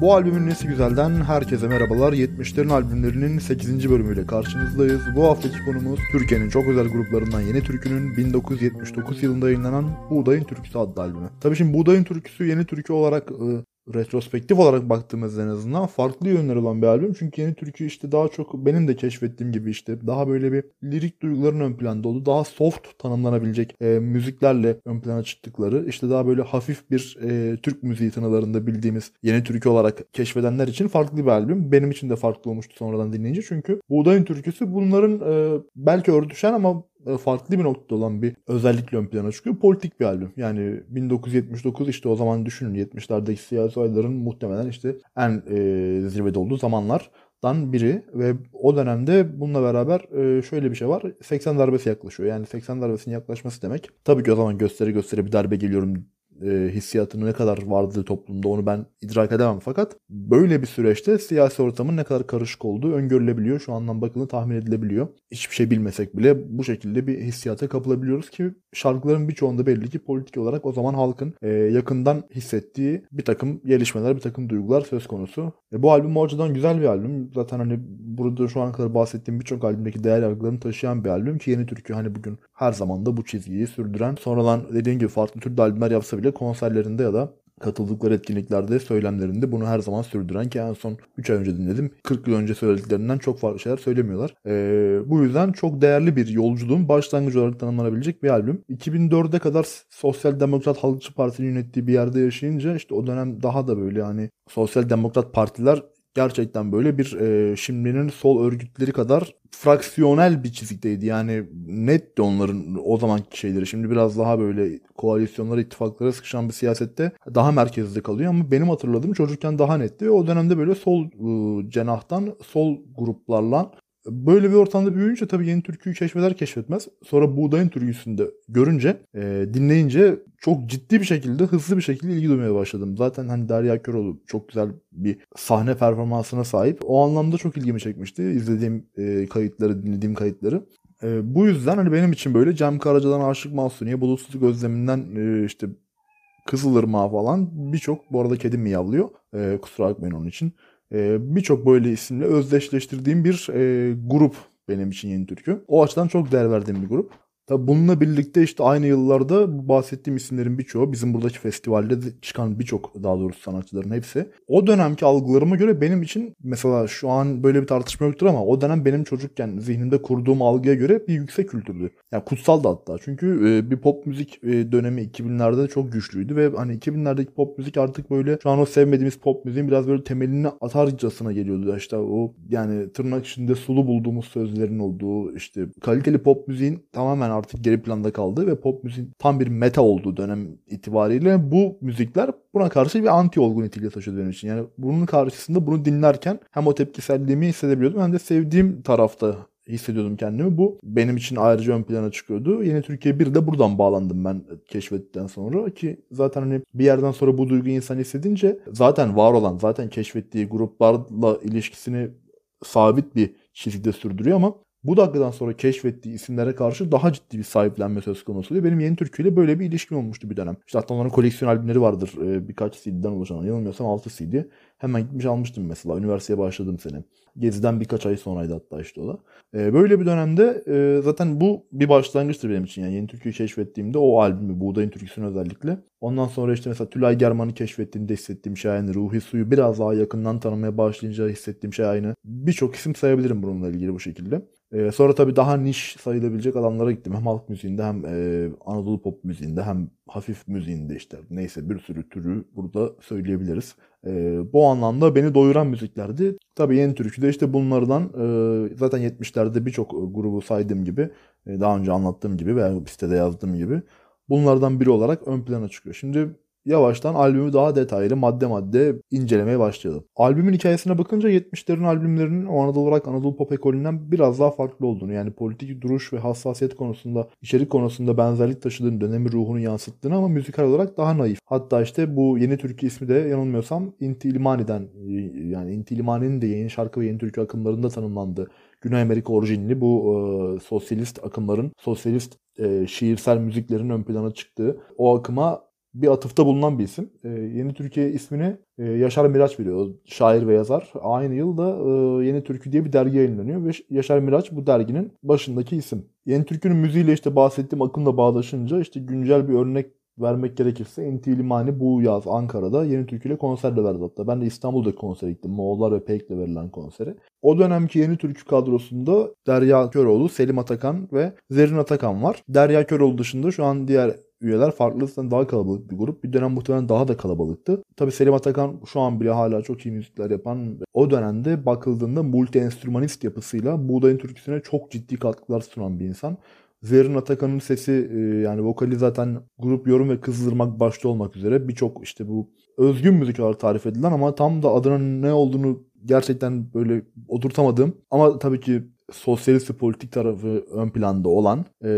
Bu albümün nesi güzelden herkese merhabalar. 70'lerin albümlerinin 8. bölümüyle karşınızdayız. Bu haftaki konumuz Türkiye'nin çok özel gruplarından Yeni Türkü'nün 1979 yılında yayınlanan Buğdayın Türküsü adlı albümü. Tabii şimdi Buğdayın Türküsü Yeni Türkü olarak ıı, retrospektif olarak baktığımızda en azından farklı yönleri olan bir albüm. Çünkü yeni türkü işte daha çok benim de keşfettiğim gibi işte daha böyle bir lirik duyguların ön planda olduğu, daha soft tanımlanabilecek e, müziklerle ön plana çıktıkları, işte daha böyle hafif bir e, Türk müziği tınılarında bildiğimiz yeni türkü olarak keşfedenler için farklı bir albüm. Benim için de farklı olmuştu sonradan dinleyince. Çünkü Buğdayın Türküsü bunların e, belki örtüşen ama farklı bir noktada olan bir özellikle ön plana çıkıyor. Politik bir albüm. Yani 1979 işte o zaman düşünün 70'lerdeki siyasi olayların muhtemelen işte en e, zirvede olduğu zamanlardan biri ve o dönemde bununla beraber e, şöyle bir şey var. 80 darbesi yaklaşıyor. Yani 80 darbesinin yaklaşması demek. Tabii ki o zaman gösteri gösteri bir darbe geliyorum e, hissiyatının ne kadar vardığı toplumda onu ben idrak edemem. Fakat böyle bir süreçte siyasi ortamın ne kadar karışık olduğu öngörülebiliyor. Şu andan bakıldığında tahmin edilebiliyor. Hiçbir şey bilmesek bile bu şekilde bir hissiyata kapılabiliyoruz ki şarkıların birçoğunda belli ki politik olarak o zaman halkın e, yakından hissettiği bir takım gelişmeler, bir takım duygular söz konusu. E, bu albüm o açıdan güzel bir albüm. Zaten hani burada şu ana kadar bahsettiğim birçok albümdeki değer yargılarını taşıyan bir albüm ki Yeni Türkü hani bugün her zaman da bu çizgiyi sürdüren sonradan dediğim gibi farklı türde albümler yapsa bile konserlerinde ya da katıldıkları etkinliklerde söylemlerinde bunu her zaman sürdüren ki en son 3 ay önce dinledim. 40 yıl önce söylediklerinden çok farklı şeyler söylemiyorlar. Ee, bu yüzden çok değerli bir yolculuğun başlangıcı olarak tanımlanabilecek bir albüm. 2004'e kadar Sosyal Demokrat Halkçı Parti'nin yönettiği bir yerde yaşayınca işte o dönem daha da böyle hani Sosyal Demokrat Partiler gerçekten böyle bir e, şimdinin sol örgütleri kadar fraksiyonel bir çizgideydi. Yani net de onların o zamanki şeyleri. Şimdi biraz daha böyle koalisyonlara, ittifaklara sıkışan bir siyasette daha merkezde kalıyor ama benim hatırladığım çocukken daha netti ve o dönemde böyle sol e, cenahtan sol gruplarla Böyle bir ortamda büyüyünce tabii yeni türküyü keşfeder keşfetmez. Sonra buğdayın türküsünde görünce, e, dinleyince çok ciddi bir şekilde, hızlı bir şekilde ilgi duymaya başladım. Zaten hani Derya Köroğlu çok güzel bir sahne performansına sahip. O anlamda çok ilgimi çekmişti. İzlediğim e, kayıtları, dinlediğim kayıtları. E, bu yüzden hani benim için böyle Cem Karaca'dan Aşık Mahsuniye, Bulutsuzluk Özleminden e, işte Kızılırmağı falan birçok bu arada kedim miyavlıyor. E, kusura bakmayın onun için birçok böyle isimle özdeşleştirdiğim bir e, grup benim için Yeni Türkü. O açıdan çok değer verdiğim bir grup. Tabi bununla birlikte işte aynı yıllarda bu bahsettiğim isimlerin birçoğu bizim buradaki festivalde çıkan birçok daha doğrusu sanatçıların hepsi. O dönemki algılarıma göre benim için mesela şu an böyle bir tartışma yoktur ama o dönem benim çocukken zihnimde kurduğum algıya göre bir yüksek kültürdü. Yani kutsal da hatta. Çünkü e, bir pop müzik e, dönemi 2000'lerde çok güçlüydü ve hani 2000'lerdeki pop müzik artık böyle şu an o sevmediğimiz pop müziğin biraz böyle temelini atarcasına geliyordu. İşte o yani tırnak içinde sulu bulduğumuz sözlerin olduğu işte kaliteli pop müziğin tamamen artık geri planda kaldı ve pop müziğin tam bir meta olduğu dönem itibariyle bu müzikler buna karşı bir anti olgu niteliği taşıyordu benim için. Yani bunun karşısında bunu dinlerken hem o tepkiselliğimi hissedebiliyordum hem de sevdiğim tarafta hissediyordum kendimi. Bu benim için ayrıca ön plana çıkıyordu. Yeni Türkiye 1 de buradan bağlandım ben keşfettikten sonra ki zaten hani bir yerden sonra bu duygu insan hissedince zaten var olan, zaten keşfettiği gruplarla ilişkisini sabit bir çizgide sürdürüyor ama bu dakikadan sonra keşfettiği isimlere karşı daha ciddi bir sahiplenme söz konusu oluyor. Benim yeni Türkü ile böyle bir ilişkim olmuştu bir dönem. İşte hatta onların koleksiyon albümleri vardır. Ee, birkaç CD'den oluşan. Yanılmıyorsam 6 CD. Hemen gitmiş almıştım mesela. Üniversiteye başladım sene. Geziden birkaç ay sonraydı hatta işte o da. Ee, böyle bir dönemde e, zaten bu bir başlangıçtır benim için. Yani yeni Türkü'yü keşfettiğimde o albümü, Buğdayın Türküsü'nü özellikle. Ondan sonra işte mesela Tülay German'ı keşfettiğimde hissettiğim şey aynı. Ruhi Suyu biraz daha yakından tanımaya başlayınca hissettiğim şey aynı. Birçok isim sayabilirim bununla ilgili bu şekilde. Ee, sonra tabii daha niş sayılabilecek alanlara gittim. Hem halk müziğinde hem e, Anadolu pop müziğinde hem hafif müziğinde işte neyse bir sürü türü burada söyleyebiliriz. E, bu anlamda beni doyuran müziklerdi. Tabii yeni türküde işte bunlardan e, zaten 70'lerde birçok grubu saydığım gibi e, daha önce anlattığım gibi veya sitede yazdığım gibi bunlardan biri olarak ön plana çıkıyor. Şimdi yavaştan albümü daha detaylı madde madde incelemeye başlayalım. Albümün hikayesine bakınca 70'lerin albümlerinin o Anadolu olarak Anadolu pop ekolünden biraz daha farklı olduğunu yani politik duruş ve hassasiyet konusunda, içerik konusunda benzerlik taşıdığını, dönemi ruhunu yansıttığını ama müzikal olarak daha naif. Hatta işte bu yeni türkü ismi de yanılmıyorsam Inti İlimani'den yani Inti İlimani'nin de yeni şarkı ve yeni türkü akımlarında tanımlandı. Güney Amerika orijinli bu e, sosyalist akımların, sosyalist e, şiirsel müziklerin ön plana çıktığı o akıma bir atıfta bulunan bir isim. E, Yeni Türkiye ismini e, Yaşar Miraç veriyor. Şair ve yazar. Aynı yılda e, Yeni Türkü diye bir dergi yayınlanıyor ve Yaşar Miraç bu derginin başındaki isim. Yeni Türkü'nün müziğiyle işte bahsettiğim akımla bağdaşınca işte güncel bir örnek vermek gerekirse Enti Limani bu yaz Ankara'da Yeni Türkü ile konser de verdi hatta. Ben de İstanbul'da konser gittim. Moğollar ve Peyk'le verilen konsere. O dönemki Yeni Türkü kadrosunda Derya Köroğlu, Selim Atakan ve Zerrin Atakan var. Derya Köroğlu dışında şu an diğer üyeler farklı daha kalabalık bir grup. Bir dönem muhtemelen daha da kalabalıktı. Tabi Selim Atakan şu an bile hala çok iyi müzikler yapan o dönemde bakıldığında multi enstrümanist yapısıyla Buğdayın türküsüne çok ciddi katkılar sunan bir insan. Zerrin Atakan'ın sesi e, yani vokali zaten grup yorum ve kızdırmak başta olmak üzere birçok işte bu özgün müzik olarak tarif edilen ama tam da adının ne olduğunu gerçekten böyle oturtamadım. Ama tabii ki sosyalist politik tarafı ön planda olan e,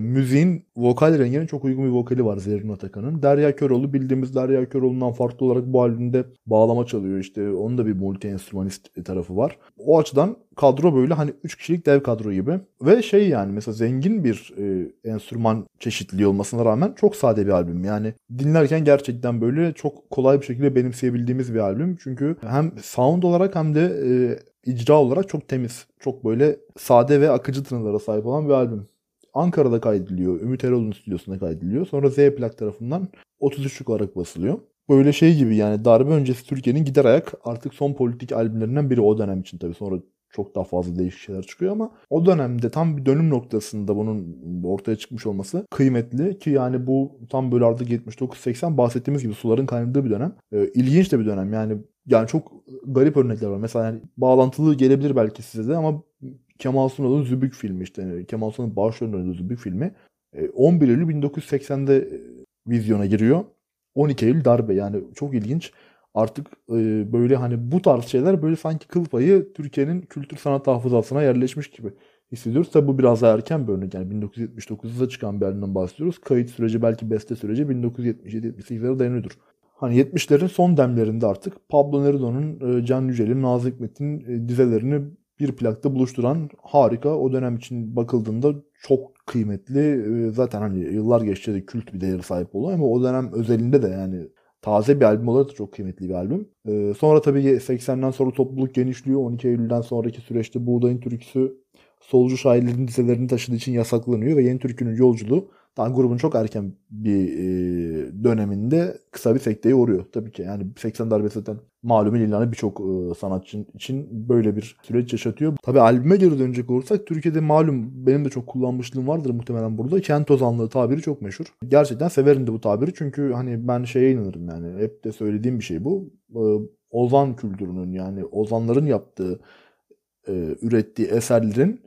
müziğin vokal rengine çok uygun bir vokali var Zerrin Atakan'ın. Derya Köroğlu bildiğimiz Derya Köroğlu'ndan farklı olarak bu albümde bağlama çalıyor. İşte onun da bir multi enstrümanist tarafı var. O açıdan kadro böyle hani 3 kişilik dev kadro gibi. Ve şey yani mesela zengin bir e, enstrüman çeşitliliği olmasına rağmen çok sade bir albüm. Yani dinlerken gerçekten böyle çok kolay bir şekilde benimseyebildiğimiz bir albüm. Çünkü hem sound olarak hem de e, icra olarak çok temiz. Çok böyle sade ve akıcı tınılara sahip olan bir albüm. Ankara'da kaydediliyor. Ümit Erol'un stüdyosunda kaydediliyor. Sonra Z Plak tarafından 33'lük olarak basılıyor. Böyle şey gibi yani darbe öncesi Türkiye'nin gider ayak artık son politik albümlerinden biri o dönem için tabii. Sonra çok daha fazla değişik şeyler çıkıyor ama o dönemde tam bir dönüm noktasında bunun ortaya çıkmış olması kıymetli ki yani bu tam böyle artık 79-80 bahsettiğimiz gibi suların kaynadığı bir dönem. Ee, ilginç de bir dönem yani yani çok garip örnekler var. Mesela yani bağlantılı gelebilir belki size de ama Kemal Sunal'ın Zübük filmi işte Kemal Sunal'ın başrolünde oynadığı Zübük filmi 11 e, Eylül 1980'de e, vizyona giriyor. 12 Eylül darbe yani çok ilginç. Artık e, böyle hani bu tarz şeyler böyle sanki kıl payı Türkiye'nin kültür sanat hafızasına yerleşmiş gibi hissediyoruz. Tabi bu biraz daha erken bir örnek. Yani 1979'da çıkan bir albümden bahsediyoruz. Kayıt süreci belki beste süreci 1977-78'lere dayanıyordur. Hani 70'lerin son demlerinde artık Pablo Neruda'nın, e, Can Yücel'in, Nazım Hikmet'in e, dizelerini bir plakta buluşturan harika. O dönem için bakıldığında çok kıymetli. Zaten hani yıllar geçti de kült bir değeri sahip oluyor ama o dönem özelinde de yani taze bir albüm olarak da çok kıymetli bir albüm. Sonra tabii 80'den sonra topluluk genişliyor. 12 Eylül'den sonraki süreçte Buğdayın Türküsü solcu şairlerin dizelerini taşıdığı için yasaklanıyor ve yeni türkünün yolculuğu daha grubun çok erken bir e, döneminde kısa bir sekteye uğruyor. Tabii ki yani 80 darbesi zaten malum ilanı birçok e, sanatçı için böyle bir süreç yaşatıyor. Tabii albüme geri dönecek olursak Türkiye'de malum benim de çok kullanmışlığım vardır muhtemelen burada. Kent ozanlığı tabiri çok meşhur. Gerçekten severim de bu tabiri çünkü hani ben şeye inanırım yani hep de söylediğim bir şey bu. E, ozan kültürünün yani ozanların yaptığı, e, ürettiği eserlerin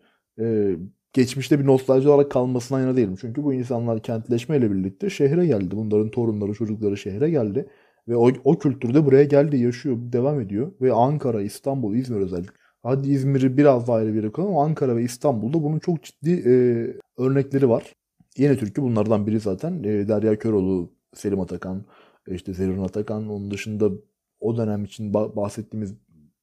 geçmişte bir nostalji olarak kalmasına yana değilim. Çünkü bu insanlar kentleşmeyle birlikte şehre geldi. Bunların torunları, çocukları şehre geldi. Ve o, o kültürde buraya geldi, yaşıyor, devam ediyor. Ve Ankara, İstanbul, İzmir özellikle. Hadi İzmir'i biraz daha ayrı bir yere ama Ankara ve İstanbul'da bunun çok ciddi e, örnekleri var. Yeni Türkü bunlardan biri zaten. E, Derya Köroğlu, Selim Atakan, işte Zerrin Atakan. Onun dışında o dönem için bahsettiğimiz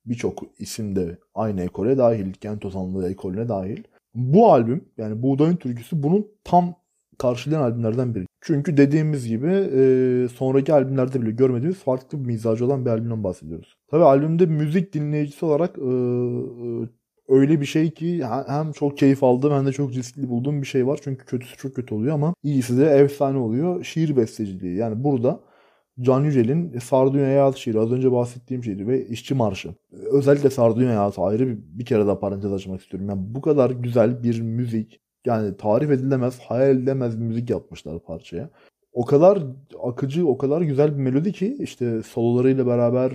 birçok isim de aynı ekole dahil. Kent Ozanlığı ekolüne dahil. Bu albüm yani Buğdayın Türküsü bunun tam karşılayan albümlerden biri. Çünkü dediğimiz gibi e, sonraki albümlerde bile görmediğimiz farklı bir mizacı olan bir albümden bahsediyoruz. Tabi albümde müzik dinleyicisi olarak e, e, öyle bir şey ki hem çok keyif aldığım hem de çok riskli bulduğum bir şey var. Çünkü kötüsü çok kötü oluyor ama iyisi de efsane oluyor. Şiir besteciliği. Yani burada Can Yücel'in Sardunya Hayatı şiiri az önce bahsettiğim şeydi ve İşçi Marşı. Özellikle Sardunya Hayatı ayrı bir, bir kere daha parantez açmak istiyorum. Yani bu kadar güzel bir müzik yani tarif edilemez, hayal edilemez bir müzik yapmışlar parçaya. O kadar akıcı, o kadar güzel bir melodi ki işte sololarıyla beraber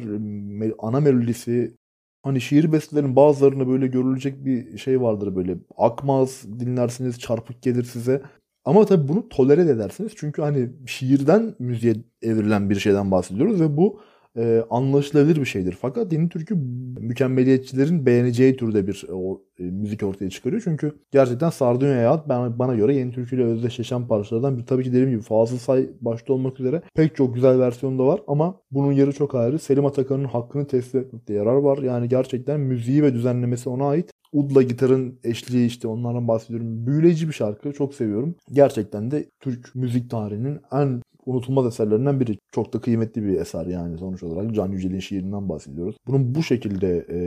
ana melodisi hani şiir bestelerinin bazılarını böyle görülecek bir şey vardır böyle akmaz dinlersiniz çarpık gelir size ama tabii bunu tolere edersiniz. Çünkü hani şiirden müziğe evrilen bir şeyden bahsediyoruz ve bu e, anlaşılabilir bir şeydir. Fakat yeni türkü mükemmeliyetçilerin beğeneceği türde bir o, e, müzik ortaya çıkarıyor. Çünkü gerçekten Sardunya Yağat bana, bana göre yeni türküyle özdeşleşen parçalardan bir. Tabii ki dediğim gibi Fazıl Say başta olmak üzere pek çok güzel versiyonu da var ama bunun yeri çok ayrı. Selim Atakan'ın hakkını teslim etmekte yarar var. Yani gerçekten müziği ve düzenlemesi ona ait. Udla gitarın eşliği işte onlardan bahsediyorum. Büyüleyici bir şarkı. Çok seviyorum. Gerçekten de Türk müzik tarihinin en unutulmaz eserlerinden biri. Çok da kıymetli bir eser yani sonuç olarak. Can Yücel'in şiirinden bahsediyoruz. Bunun bu şekilde e,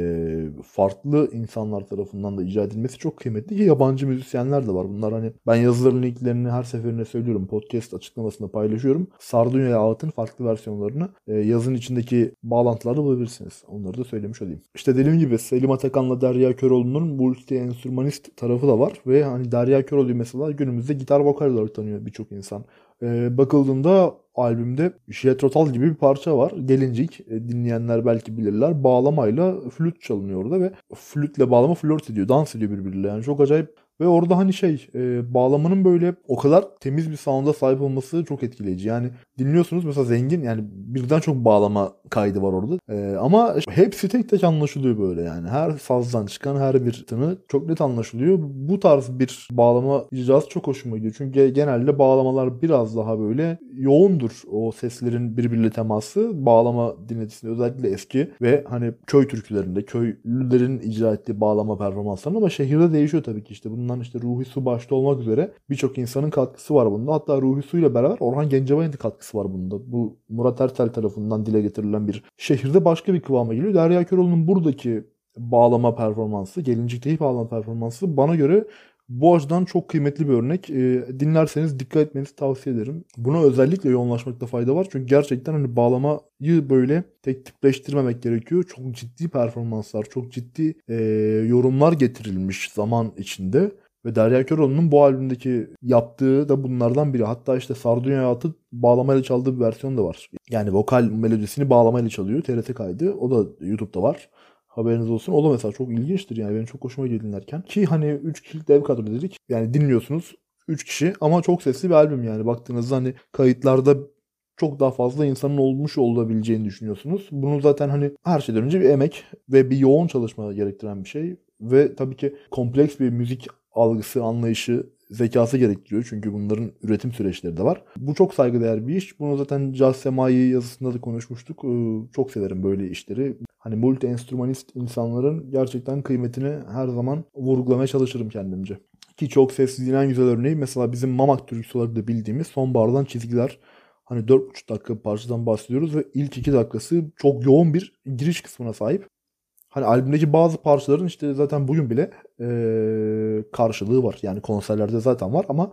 farklı insanlar tarafından da icra edilmesi çok kıymetli ki yabancı müzisyenler de var. Bunlar hani ben yazıların linklerini her seferinde söylüyorum. Podcast açıklamasında paylaşıyorum. Sardunya Ağıt'ın farklı versiyonlarını e, yazın içindeki bağlantılarda bulabilirsiniz. Onları da söylemiş olayım. İşte dediğim gibi Selim Atakan'la Derya Köroğlu'nun multi enstrümanist tarafı da var ve hani Derya Köroğlu mesela günümüzde gitar vokal olarak tanıyor birçok insan. Ee, bakıldığında albümde Jet Rotal gibi bir parça var. Gelincik e, dinleyenler belki bilirler. Bağlamayla flüt çalınıyor orada ve flütle bağlama flört ediyor. Dans ediyor birbiriyle. Yani çok acayip ve orada hani şey e, bağlamanın böyle o kadar temiz bir sound'a sahip olması çok etkileyici. Yani dinliyorsunuz mesela zengin yani birden çok bağlama kaydı var orada. E, ama hepsi tek tek anlaşılıyor böyle yani. Her sazdan çıkan her bir tını çok net anlaşılıyor. Bu tarz bir bağlama icrası çok hoşuma gidiyor. Çünkü genelde bağlamalar biraz daha böyle yoğundur. O seslerin birbiriyle teması bağlama dinletisinde özellikle eski ve hani köy türkülerinde köylülerin icra ettiği bağlama performanslarında ama şehirde değişiyor tabii ki işte bundan işte Ruhi Su başta olmak üzere birçok insanın katkısı var bunda. Hatta Ruhi Su ile beraber Orhan Gencebay'ın da katkısı var bunda. Bu Murat Ertel tarafından dile getirilen bir şehirde başka bir kıvama geliyor. Derya Köroğlu'nun buradaki bağlama performansı, gelincikteki bağlama performansı bana göre bu açıdan çok kıymetli bir örnek. E, dinlerseniz dikkat etmenizi tavsiye ederim. Buna özellikle yoğunlaşmakta fayda var. Çünkü gerçekten hani bağlamayı böyle tek tipleştirmemek gerekiyor. Çok ciddi performanslar, çok ciddi e, yorumlar getirilmiş zaman içinde. Ve Derya Köroğlu'nun bu albümdeki yaptığı da bunlardan biri. Hatta işte Sardunya Hayatı bağlamayla çaldığı bir versiyon da var. Yani vokal melodisini bağlamayla çalıyor. TRT kaydı. O da YouTube'da var. Haberiniz olsun. O da mesela çok ilginçtir yani. Benim çok hoşuma gidiyor dinlerken. Ki hani 3 kişilik dev kadro dedik. Yani dinliyorsunuz 3 kişi ama çok sesli bir albüm yani. Baktığınızda hani kayıtlarda çok daha fazla insanın olmuş olabileceğini düşünüyorsunuz. Bunu zaten hani her şeyden önce bir emek ve bir yoğun çalışma gerektiren bir şey. Ve tabii ki kompleks bir müzik algısı, anlayışı, zekası gerektiriyor. Çünkü bunların üretim süreçleri de var. Bu çok saygıdeğer bir iş. Bunu zaten Caz Semai yazısında da konuşmuştuk. Ee, çok severim böyle işleri. Hani multi enstrümanist insanların gerçekten kıymetini her zaman vurgulamaya çalışırım kendimce. Ki çok sessiz en güzel örneği mesela bizim Mamak türküsü olarak da bildiğimiz sonbahardan çizgiler. Hani 4,5 dakika parçadan bahsediyoruz ve ilk 2 dakikası çok yoğun bir giriş kısmına sahip. Hani albümdeki bazı parçaların işte zaten bugün bile ee, karşılığı var. Yani konserlerde zaten var ama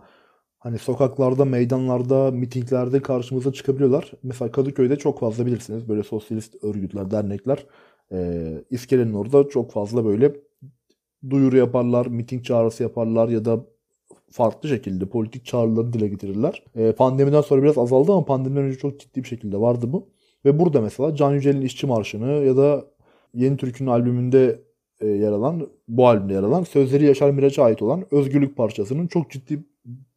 hani sokaklarda, meydanlarda, mitinglerde karşımıza çıkabiliyorlar. Mesela Kadıköy'de çok fazla bilirsiniz böyle sosyalist örgütler, dernekler e, İskelenin orada çok fazla böyle duyuru yaparlar, miting çağrısı yaparlar ya da farklı şekilde politik çağrıları dile getirirler. E, pandemiden sonra biraz azaldı ama pandemiden önce çok ciddi bir şekilde vardı bu. Ve burada mesela Can Yücel'in İşçi Marşı'nı ya da Yeni Türk'ün albümünde e, yer alan, bu albümde yer alan sözleri Yaşar Miraç'a ait olan Özgürlük parçasının çok ciddi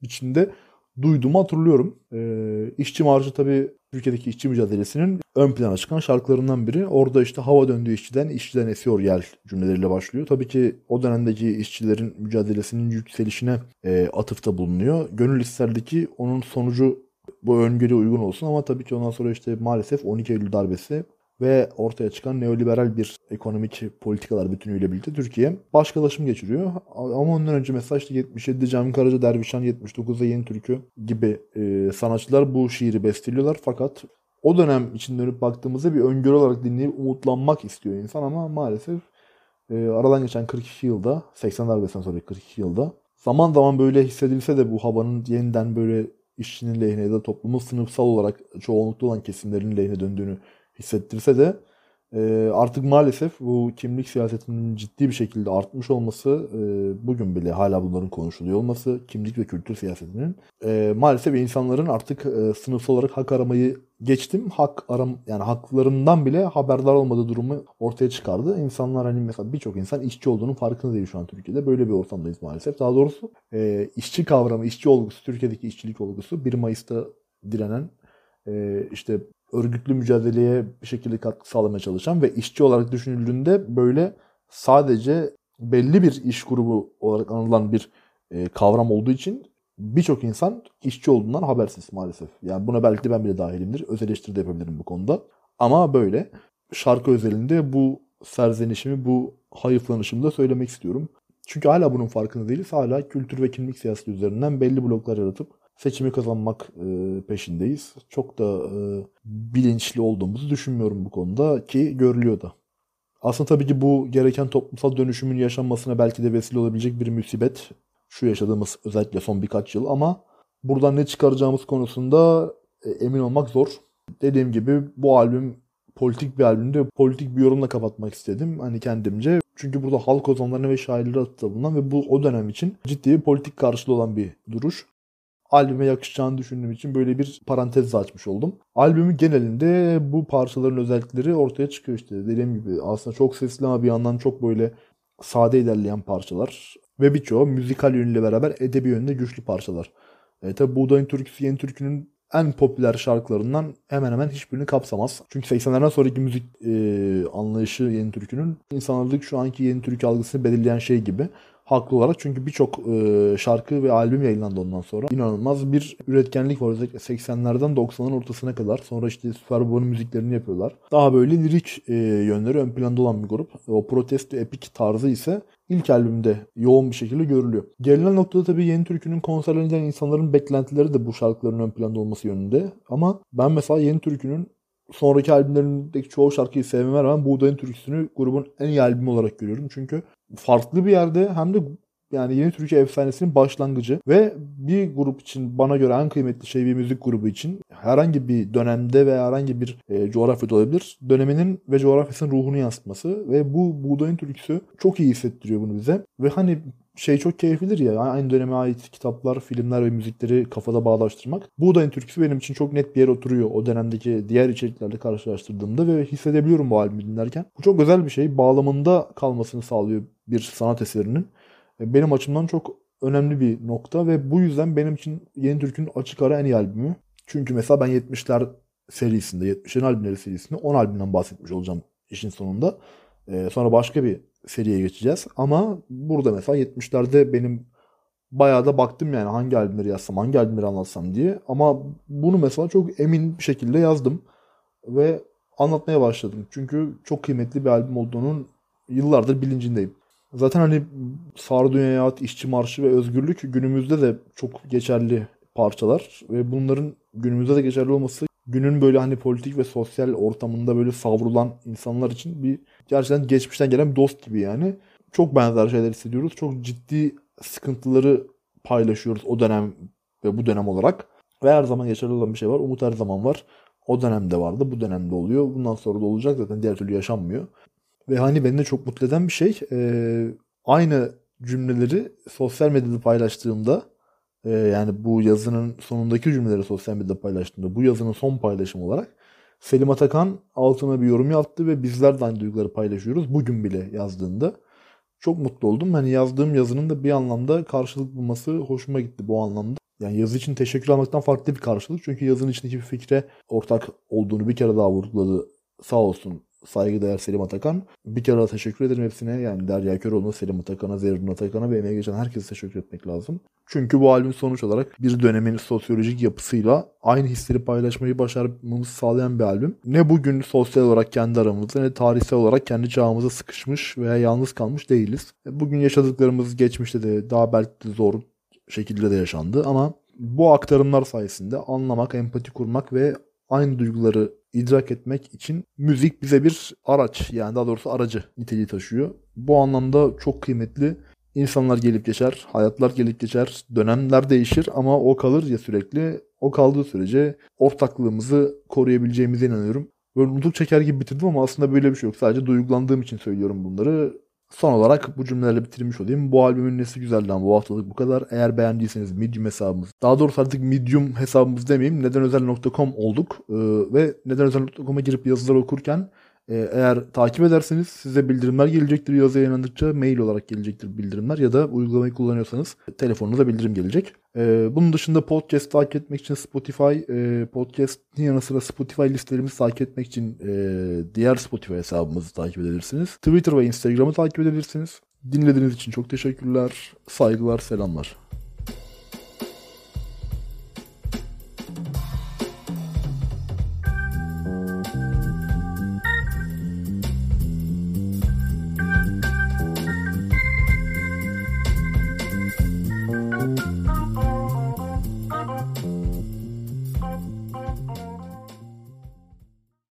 biçimde duyduğumu hatırlıyorum. E, İşçi Marşı tabii Türkiye'deki işçi mücadelesinin ön plana çıkan şarkılarından biri. Orada işte hava döndüğü işçiden, işçiden esiyor yel cümleleriyle başlıyor. Tabii ki o dönemdeki işçilerin mücadelesinin yükselişine e, atıfta bulunuyor. Gönül isterdi onun sonucu bu öngörü uygun olsun ama tabii ki ondan sonra işte maalesef 12 Eylül darbesi ve ortaya çıkan neoliberal bir ekonomik politikalar bütünüyle birlikte Türkiye başkalaşım geçiriyor. Ama ondan önce mesela işte 77'de Cem Karaca, Dervişan, 79'da Yeni Türkü gibi e, sanatçılar bu şiiri besteliyorlar. Fakat o dönem için dönüp baktığımızda bir öngörü olarak dinleyip umutlanmak istiyor insan ama maalesef e, aradan geçen 42 yılda, 80 darbesinden sonra 42 yılda zaman zaman böyle hissedilse de bu havanın yeniden böyle işçinin lehine ya da toplumun sınıfsal olarak çoğunlukta olan kesimlerin lehine döndüğünü hissettirse de e, artık maalesef bu kimlik siyasetinin ciddi bir şekilde artmış olması e, bugün bile hala bunların konuşuluyor olması kimlik ve kültür siyasetinin e, maalesef insanların artık e, sınıfsal olarak hak aramayı geçtim hak aram yani haklarından bile haberdar olmadığı durumu ortaya çıkardı. İnsanlar hani mesela birçok insan işçi olduğunun farkında değil şu an Türkiye'de. Böyle bir ortamdayız maalesef. Daha doğrusu e, işçi kavramı, işçi olgusu, Türkiye'deki işçilik olgusu 1 Mayıs'ta direnen e, işte örgütlü mücadeleye bir şekilde katkı sağlamaya çalışan ve işçi olarak düşünüldüğünde böyle sadece belli bir iş grubu olarak anılan bir e, kavram olduğu için birçok insan işçi olduğundan habersiz maalesef. Yani buna belki de ben bile dahilimdir. Öz eleştiri de yapabilirim bu konuda. Ama böyle şarkı özelinde bu serzenişimi, bu hayıflanışımı da söylemek istiyorum. Çünkü hala bunun farkında değiliz. Hala kültür ve kimlik siyaseti üzerinden belli bloklar yaratıp seçimi kazanmak e, peşindeyiz. Çok da e, bilinçli olduğumuzu düşünmüyorum bu konuda ki görülüyor da. Aslında tabii ki bu gereken toplumsal dönüşümün yaşanmasına belki de vesile olabilecek bir musibet. Şu yaşadığımız özellikle son birkaç yıl ama buradan ne çıkaracağımız konusunda e, emin olmak zor. Dediğim gibi bu albüm politik bir albümdü. Politik bir yorumla kapatmak istedim hani kendimce. Çünkü burada halk ozanlarına ve şairlere bulunan ve bu o dönem için ciddi bir politik karşılığı olan bir duruş. Albüme yakışacağını düşündüğüm için böyle bir parantez açmış oldum. Albümün genelinde bu parçaların özellikleri ortaya çıkıyor işte. Dediğim gibi aslında çok sesli ama bir yandan çok böyle sade ilerleyen parçalar. Ve birçoğu müzikal yönüyle beraber edebi yönde güçlü parçalar. E, tabi Buğdayın Türküsü Yeni Türkü'nün en popüler şarkılarından hemen hemen hiçbirini kapsamaz. Çünkü 80'lerden sonraki müzik e, anlayışı Yeni Türkü'nün insanlık şu anki Yeni Türkü algısını belirleyen şey gibi. Haklı olarak çünkü birçok e, şarkı ve albüm yayınlandı ondan sonra. İnanılmaz bir üretkenlik var özellikle 80'lerden 90'ların ortasına kadar. Sonra işte Super Baba'nın müziklerini yapıyorlar. Daha böyle lirik e, yönleri ön planda olan bir grup. O protesto epik tarzı ise ilk albümde yoğun bir şekilde görülüyor. Gelinen noktada tabii yeni türkünün konserlerinden insanların beklentileri de bu şarkıların ön planda olması yönünde. Ama ben mesela yeni türkünün sonraki albümlerindeki çoğu şarkıyı sevmeme rağmen Buğdayın Türküsü'nü grubun en iyi albümü olarak görüyorum. Çünkü farklı bir yerde hem de yani yeni Türkiye efsanesinin başlangıcı ve bir grup için bana göre en kıymetli şey bir müzik grubu için herhangi bir dönemde ve herhangi bir e, coğrafyada olabilir. Döneminin ve coğrafyasının ruhunu yansıtması ve bu Buğdayın Türküsü çok iyi hissettiriyor bunu bize. Ve hani şey çok keyiflidir ya aynı döneme ait kitaplar, filmler ve müzikleri kafada bağlaştırmak. Buğdayın türküsü benim için çok net bir yere oturuyor o dönemdeki diğer içeriklerle karşılaştırdığımda ve hissedebiliyorum bu albümü dinlerken. Bu çok özel bir şey. Bağlamında kalmasını sağlıyor bir sanat eserinin. E, benim açımdan çok önemli bir nokta ve bu yüzden benim için Yeni Türk'ün açık ara en iyi albümü. Çünkü mesela ben 70'ler serisinde, 70'lerin albümleri serisinde 10 albümden bahsetmiş olacağım işin sonunda. Ee, sonra başka bir seriye geçeceğiz. Ama burada mesela 70'lerde benim bayağı da baktım yani hangi albümleri yazsam, hangi albümleri anlatsam diye. Ama bunu mesela çok emin bir şekilde yazdım. Ve anlatmaya başladım. Çünkü çok kıymetli bir albüm olduğunun yıllardır bilincindeyim. Zaten hani Sardunya'ya ait işçi marşı ve özgürlük günümüzde de çok geçerli parçalar. Ve bunların günümüzde de geçerli olması günün böyle hani politik ve sosyal ortamında böyle savrulan insanlar için bir gerçekten geçmişten gelen bir dost gibi yani. Çok benzer şeyler hissediyoruz. Çok ciddi sıkıntıları paylaşıyoruz o dönem ve bu dönem olarak. Ve her zaman geçerli olan bir şey var. Umut her zaman var. O dönemde vardı, bu dönemde oluyor. Bundan sonra da olacak zaten diğer türlü yaşanmıyor. Ve hani beni de çok mutlu eden bir şey e, aynı cümleleri sosyal medyada paylaştığımda e, yani bu yazının sonundaki cümleleri sosyal medyada paylaştığımda bu yazının son paylaşım olarak Selim Atakan altına bir yorum yaptı ve bizler de aynı duyguları paylaşıyoruz. Bugün bile yazdığında. Çok mutlu oldum. Hani yazdığım yazının da bir anlamda karşılık bulması hoşuma gitti bu anlamda. Yani yazı için teşekkür almaktan farklı bir karşılık. Çünkü yazının içindeki bir fikre ortak olduğunu bir kere daha vurguladı. Sağ olsun saygıdeğer Selim Atakan. Bir kere daha teşekkür ederim hepsine. Yani Derya Köroğlu'na, Selim Atakan'a, Zerrin Atakan'a ve emeğe geçen herkese teşekkür etmek lazım. Çünkü bu albüm sonuç olarak bir dönemin sosyolojik yapısıyla aynı hisleri paylaşmayı başarmamızı sağlayan bir albüm. Ne bugün sosyal olarak kendi aramızda ne tarihsel olarak kendi çağımıza sıkışmış veya yalnız kalmış değiliz. Bugün yaşadıklarımız geçmişte de daha belki de zor şekilde de yaşandı ama bu aktarımlar sayesinde anlamak, empati kurmak ve aynı duyguları idrak etmek için müzik bize bir araç yani daha doğrusu aracı niteliği taşıyor. Bu anlamda çok kıymetli. İnsanlar gelip geçer, hayatlar gelip geçer, dönemler değişir ama o kalır ya sürekli. O kaldığı sürece ortaklığımızı koruyabileceğimize inanıyorum. Böyle nutuk çeker gibi bitirdim ama aslında böyle bir şey yok. Sadece duygulandığım için söylüyorum bunları. Son olarak bu cümlelerle bitirmiş olayım. Bu albümün nesi güzelden bu haftalık bu kadar. Eğer beğendiyseniz Medium hesabımız. Daha doğrusu artık Medium hesabımız demeyeyim. Nedenözel.com olduk. Ee, ve nedenözel.com'a girip yazılar okurken eğer takip ederseniz size bildirimler gelecektir yazı yayınlandıkça mail olarak gelecektir bildirimler ya da uygulamayı kullanıyorsanız telefonunuza bildirim gelecek. Ee, bunun dışında podcast takip etmek için Spotify, e, podcast'in yanı sıra Spotify listelerimizi takip etmek için e, diğer Spotify hesabımızı takip edebilirsiniz. Twitter ve Instagram'ı takip edebilirsiniz. Dinlediğiniz için çok teşekkürler. Saygılar, selamlar.